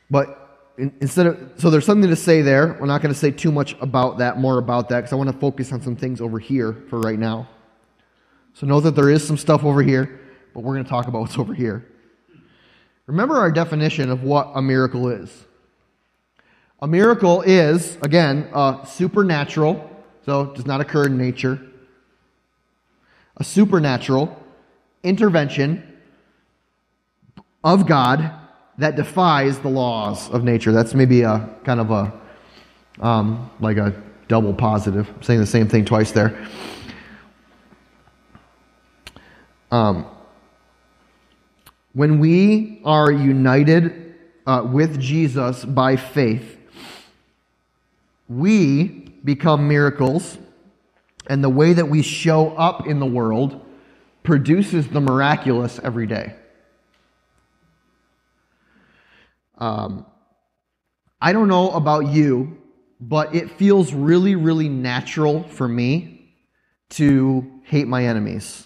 but in, instead of, so there's something to say there. We're not going to say too much about that, more about that, because I want to focus on some things over here for right now. So know that there is some stuff over here, but we're going to talk about what's over here. Remember our definition of what a miracle is. A miracle is, again, uh, supernatural, so does not occur in nature. A supernatural intervention of God that defies the laws of nature. That's maybe a kind of a, um, like a double positive. I'm saying the same thing twice there. Um, when we are united uh, with Jesus by faith, we become miracles, and the way that we show up in the world produces the miraculous every day. Um, I don't know about you, but it feels really, really natural for me to hate my enemies.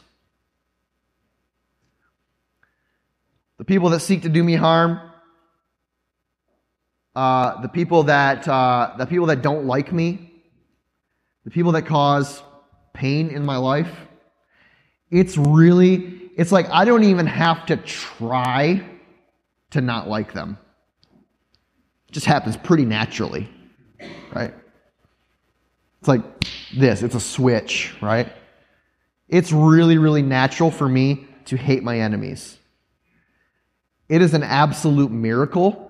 The people that seek to do me harm, uh, the people that uh, the people that don't like me, the people that cause pain in my life. It's really, it's like I don't even have to try to not like them. It just happens pretty naturally, right? It's like this, it's a switch, right? It's really, really natural for me to hate my enemies. It is an absolute miracle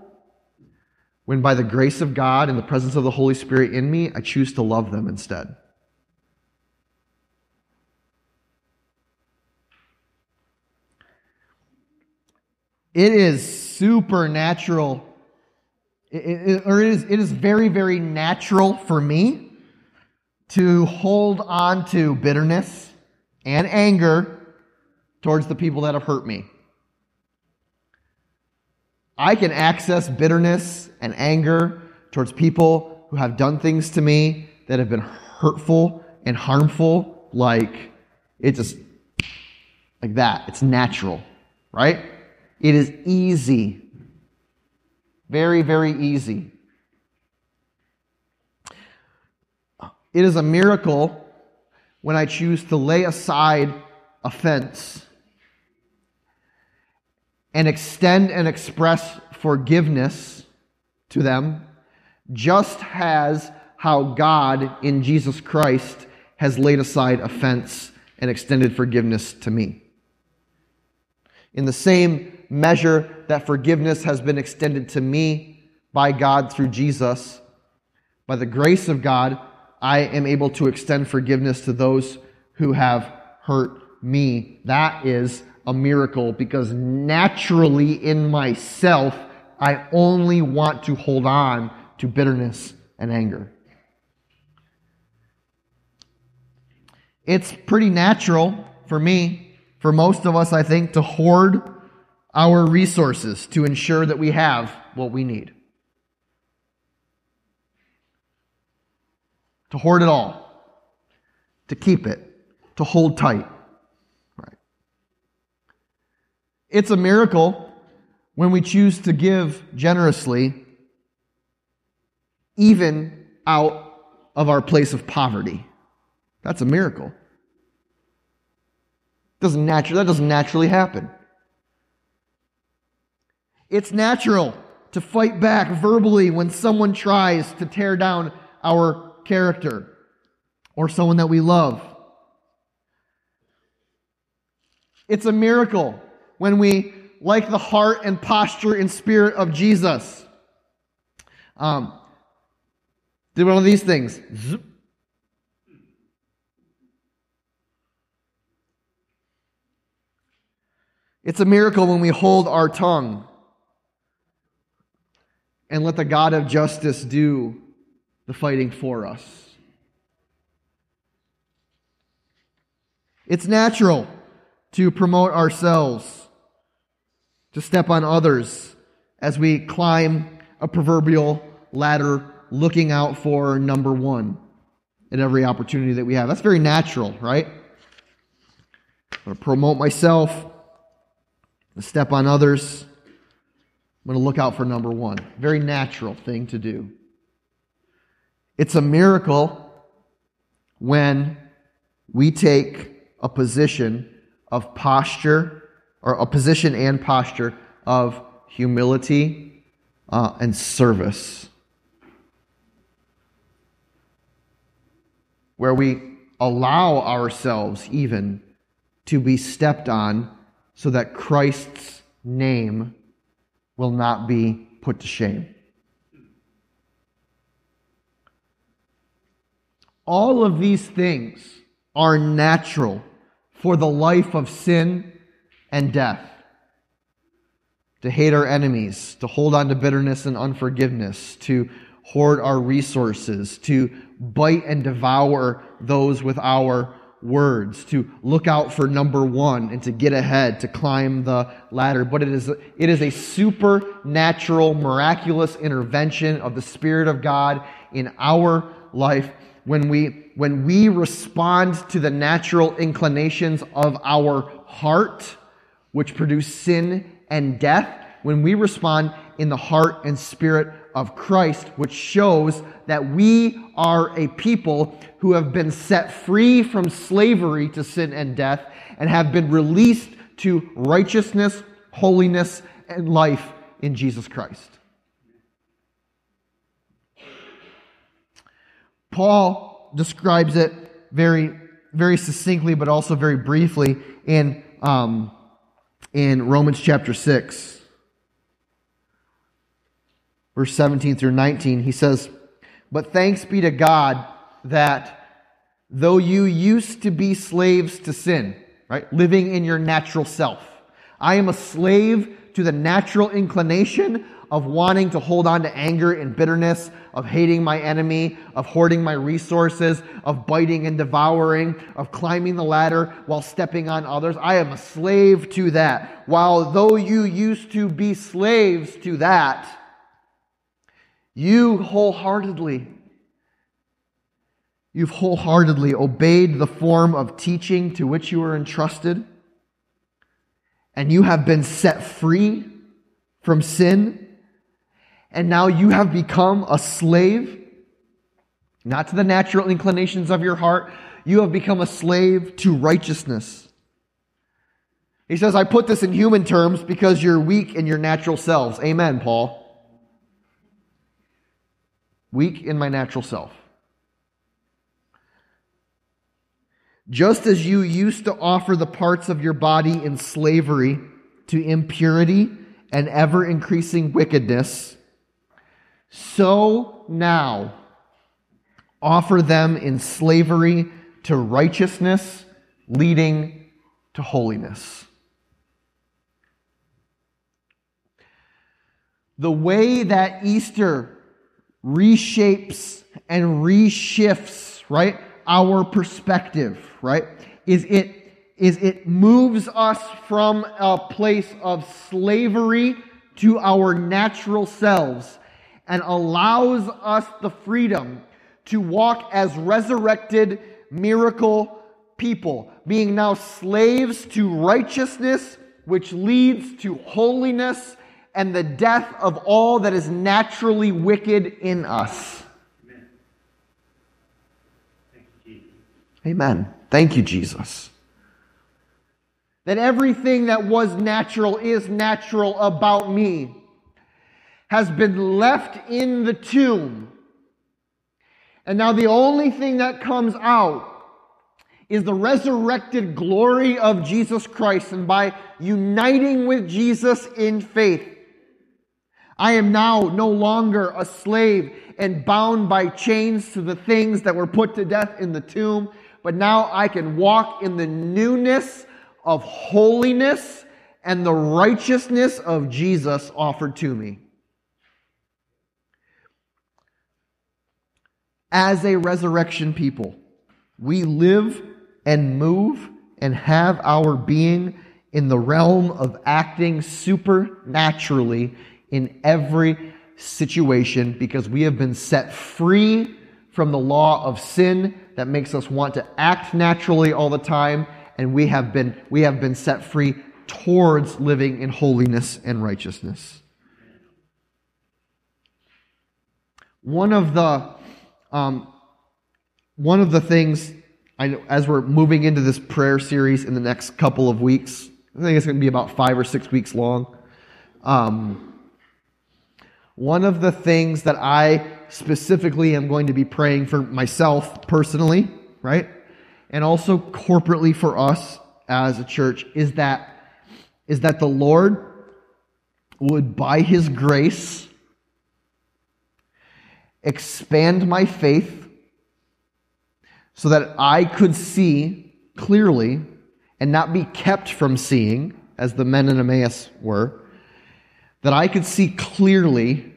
when, by the grace of God and the presence of the Holy Spirit in me, I choose to love them instead. It is supernatural, it, it, or it is, it is very, very natural for me to hold on to bitterness and anger towards the people that have hurt me. I can access bitterness and anger towards people who have done things to me that have been hurtful and harmful, like it just like that. It's natural, right? It is easy. Very, very easy. It is a miracle when I choose to lay aside offense and extend and express forgiveness to them, just as how God in Jesus Christ has laid aside offense and extended forgiveness to me. In the same measure that forgiveness has been extended to me by God through Jesus, by the grace of God, I am able to extend forgiveness to those who have hurt me. That is a miracle because naturally in myself, I only want to hold on to bitterness and anger. It's pretty natural for me, for most of us, I think, to hoard our resources to ensure that we have what we need. To hoard it all, to keep it, to hold tight. Right. It's a miracle when we choose to give generously, even out of our place of poverty. That's a miracle. Doesn't naturally, that doesn't naturally happen. It's natural to fight back verbally when someone tries to tear down our character or someone that we love. It's a miracle when we, like the heart and posture and spirit of Jesus, um, did one of these things. It's a miracle when we hold our tongue and let the God of justice do the fighting for us. It's natural to promote ourselves, to step on others as we climb a proverbial ladder looking out for number one at every opportunity that we have. That's very natural, right? I'm going to promote myself, i step on others. I'm going to look out for number one. Very natural thing to do. It's a miracle when we take a position of posture, or a position and posture of humility uh, and service. Where we allow ourselves even to be stepped on so that Christ's name will not be put to shame. All of these things are natural for the life of sin and death. To hate our enemies, to hold on to bitterness and unforgiveness, to hoard our resources, to bite and devour those with our words, to look out for number one and to get ahead, to climb the ladder. But it is, it is a supernatural, miraculous intervention of the Spirit of God in our life when we, when we respond to the natural inclinations of our heart, which produce sin and death, when we respond in the heart and spirit of Christ, which shows that we are a people who have been set free from slavery to sin and death and have been released to righteousness, holiness, and life in Jesus Christ. Paul describes it very, very succinctly, but also very briefly in, um, in Romans chapter 6 verse 17 through 19, he says, But thanks be to God that though you used to be slaves to sin, right, living in your natural self, I am a slave to the natural inclination of wanting to hold on to anger and bitterness, of hating my enemy, of hoarding my resources, of biting and devouring, of climbing the ladder while stepping on others. I am a slave to that. While though you used to be slaves to that, you wholeheartedly, you've wholeheartedly obeyed the form of teaching to which you were entrusted, and you have been set free from sin and now you have become a slave, not to the natural inclinations of your heart. You have become a slave to righteousness. He says, I put this in human terms because you're weak in your natural selves. Amen, Paul. Weak in my natural self. Just as you used to offer the parts of your body in slavery to impurity and ever increasing wickedness, so now offer them in slavery to righteousness, leading to holiness. The way that Easter reshapes and reshifts, right, our perspective, right, is it is it moves us from a place of slavery to our natural selves and allows us the freedom to walk as resurrected miracle people, being now slaves to righteousness, which leads to holiness and the death of all that is naturally wicked in us. Amen. Thank you, Amen. Thank you, Jesus. That everything that was natural is natural about me has been left in the tomb. And now the only thing that comes out is the resurrected glory of Jesus Christ. And by uniting with Jesus in faith, I am now no longer a slave and bound by chains to the things that were put to death in the tomb, but now I can walk in the newness of holiness and the righteousness of Jesus offered to me. As a resurrection people. We live and move and have our being in the realm of acting supernaturally in every situation because we have been set free from the law of sin that makes us want to act naturally all the time and we have been we have been set free towards living in holiness and righteousness one of the um, one of the things, I know, as we're moving into this prayer series in the next couple of weeks, I think it's going to be about five or six weeks long. Um, one of the things that I specifically am going to be praying for myself personally, right? And also corporately for us as a church is that is that the Lord would by his grace expand my faith so that I could see clearly and not be kept from seeing, as the men in Emmaus were, that I could see clearly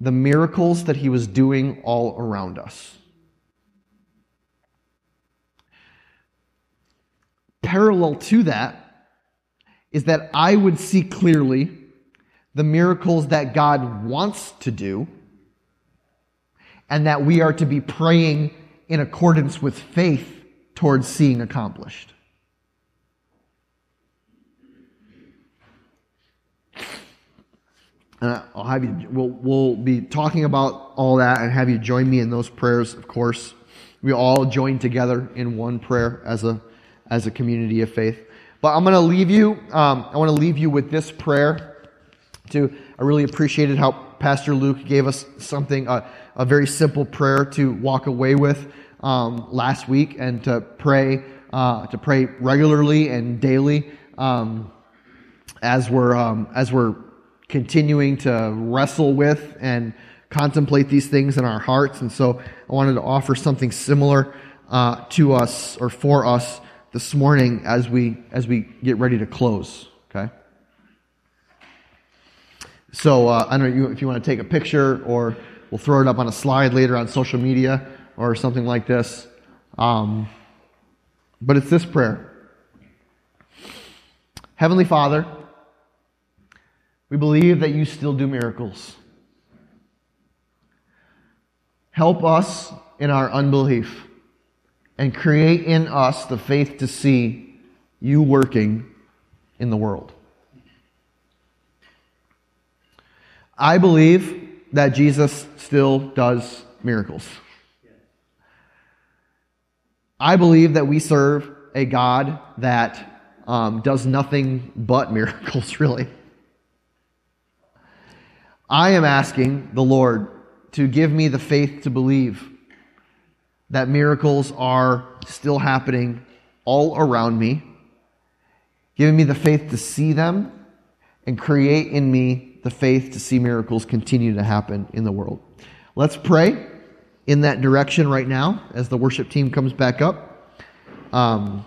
the miracles that he was doing all around us. Parallel to that is that I would see clearly the miracles that God wants to do and that we are to be praying in accordance with faith towards seeing accomplished. And I'll have you, we'll, we'll be talking about all that and have you join me in those prayers, of course. We all join together in one prayer as a, as a community of faith. But I'm going to leave you, um, I want to leave you with this prayer. To, I really appreciated how Pastor Luke gave us something, uh, a very simple prayer to walk away with um, last week and to pray uh, to pray regularly and daily um, as we're um, as we're continuing to wrestle with and contemplate these things in our hearts. And so I wanted to offer something similar uh, to us or for us this morning as we as we get ready to close. Okay. So uh, I don't know if you want to take a picture or we'll throw it up on a slide later on social media or something like this. Um, but it's this prayer Heavenly Father, we believe that you still do miracles. Help us in our unbelief and create in us the faith to see you working in the world. I believe that Jesus still does miracles. I believe that we serve a God that um, does nothing but miracles, really. I am asking the Lord to give me the faith to believe that miracles are still happening all around me, giving me the faith to see them and create in me the faith to see miracles continue to happen in the world. Let's pray in that direction right now as the worship team comes back up. Um,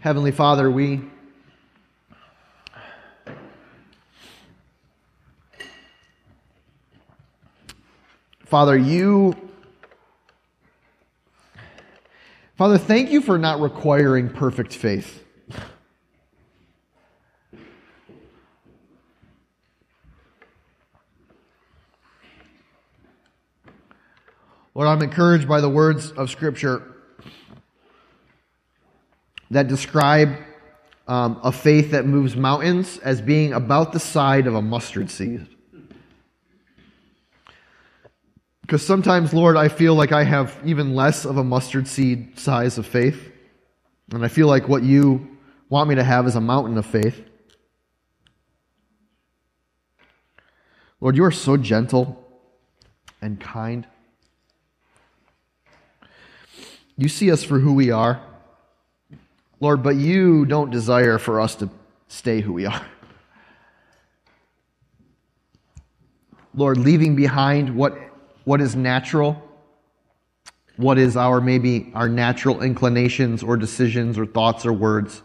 Heavenly Father, we Father, you Father, thank you for not requiring perfect faith. Lord, I'm encouraged by the words of Scripture that describe um, a faith that moves mountains as being about the side of a mustard seed. Because sometimes, Lord, I feel like I have even less of a mustard seed size of faith. And I feel like what you want me to have is a mountain of faith. Lord, you are so gentle and kind. You see us for who we are. Lord, but you don't desire for us to stay who we are. Lord, leaving behind what, what is natural, what is our maybe our natural inclinations or decisions or thoughts or words.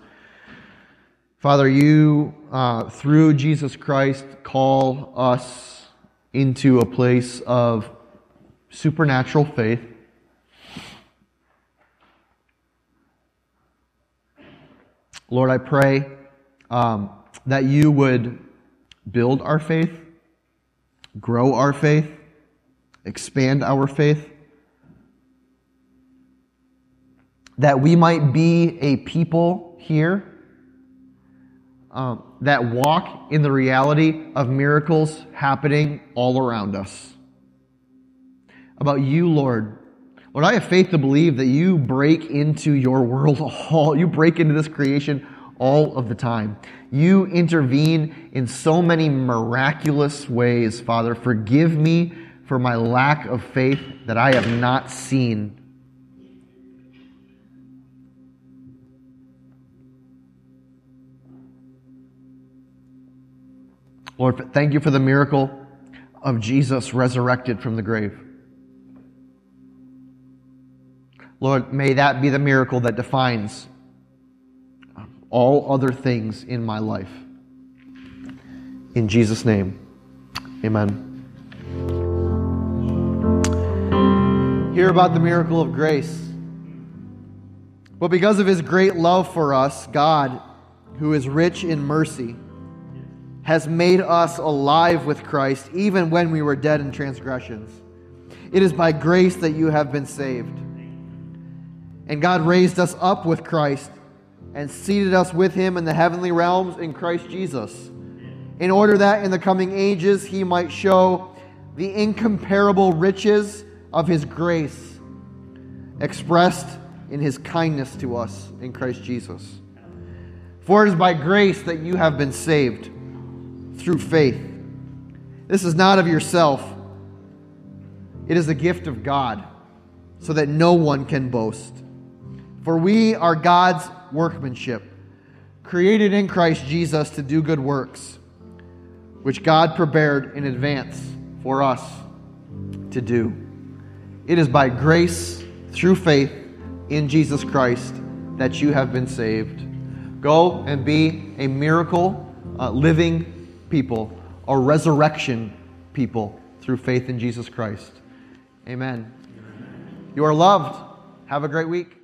Father, you, uh, through Jesus Christ, call us into a place of supernatural faith Lord, I pray um, that you would build our faith, grow our faith, expand our faith, that we might be a people here um, that walk in the reality of miracles happening all around us. About you, Lord, Lord, I have faith to believe that you break into your world all, you break into this creation all of the time. You intervene in so many miraculous ways, Father. Forgive me for my lack of faith that I have not seen. Lord, thank you for the miracle of Jesus resurrected from the grave. Lord, may that be the miracle that defines all other things in my life. In Jesus' name, amen. Hear about the miracle of grace. But because of his great love for us, God, who is rich in mercy, has made us alive with Christ even when we were dead in transgressions. It is by grace that you have been saved. And God raised us up with Christ and seated us with him in the heavenly realms in Christ Jesus, in order that in the coming ages he might show the incomparable riches of his grace expressed in his kindness to us in Christ Jesus. For it is by grace that you have been saved through faith. This is not of yourself, it is a gift of God, so that no one can boast. For we are God's workmanship, created in Christ Jesus to do good works, which God prepared in advance for us to do. It is by grace through faith in Jesus Christ that you have been saved. Go and be a miracle uh, living people, a resurrection people through faith in Jesus Christ. Amen. You are loved. Have a great week.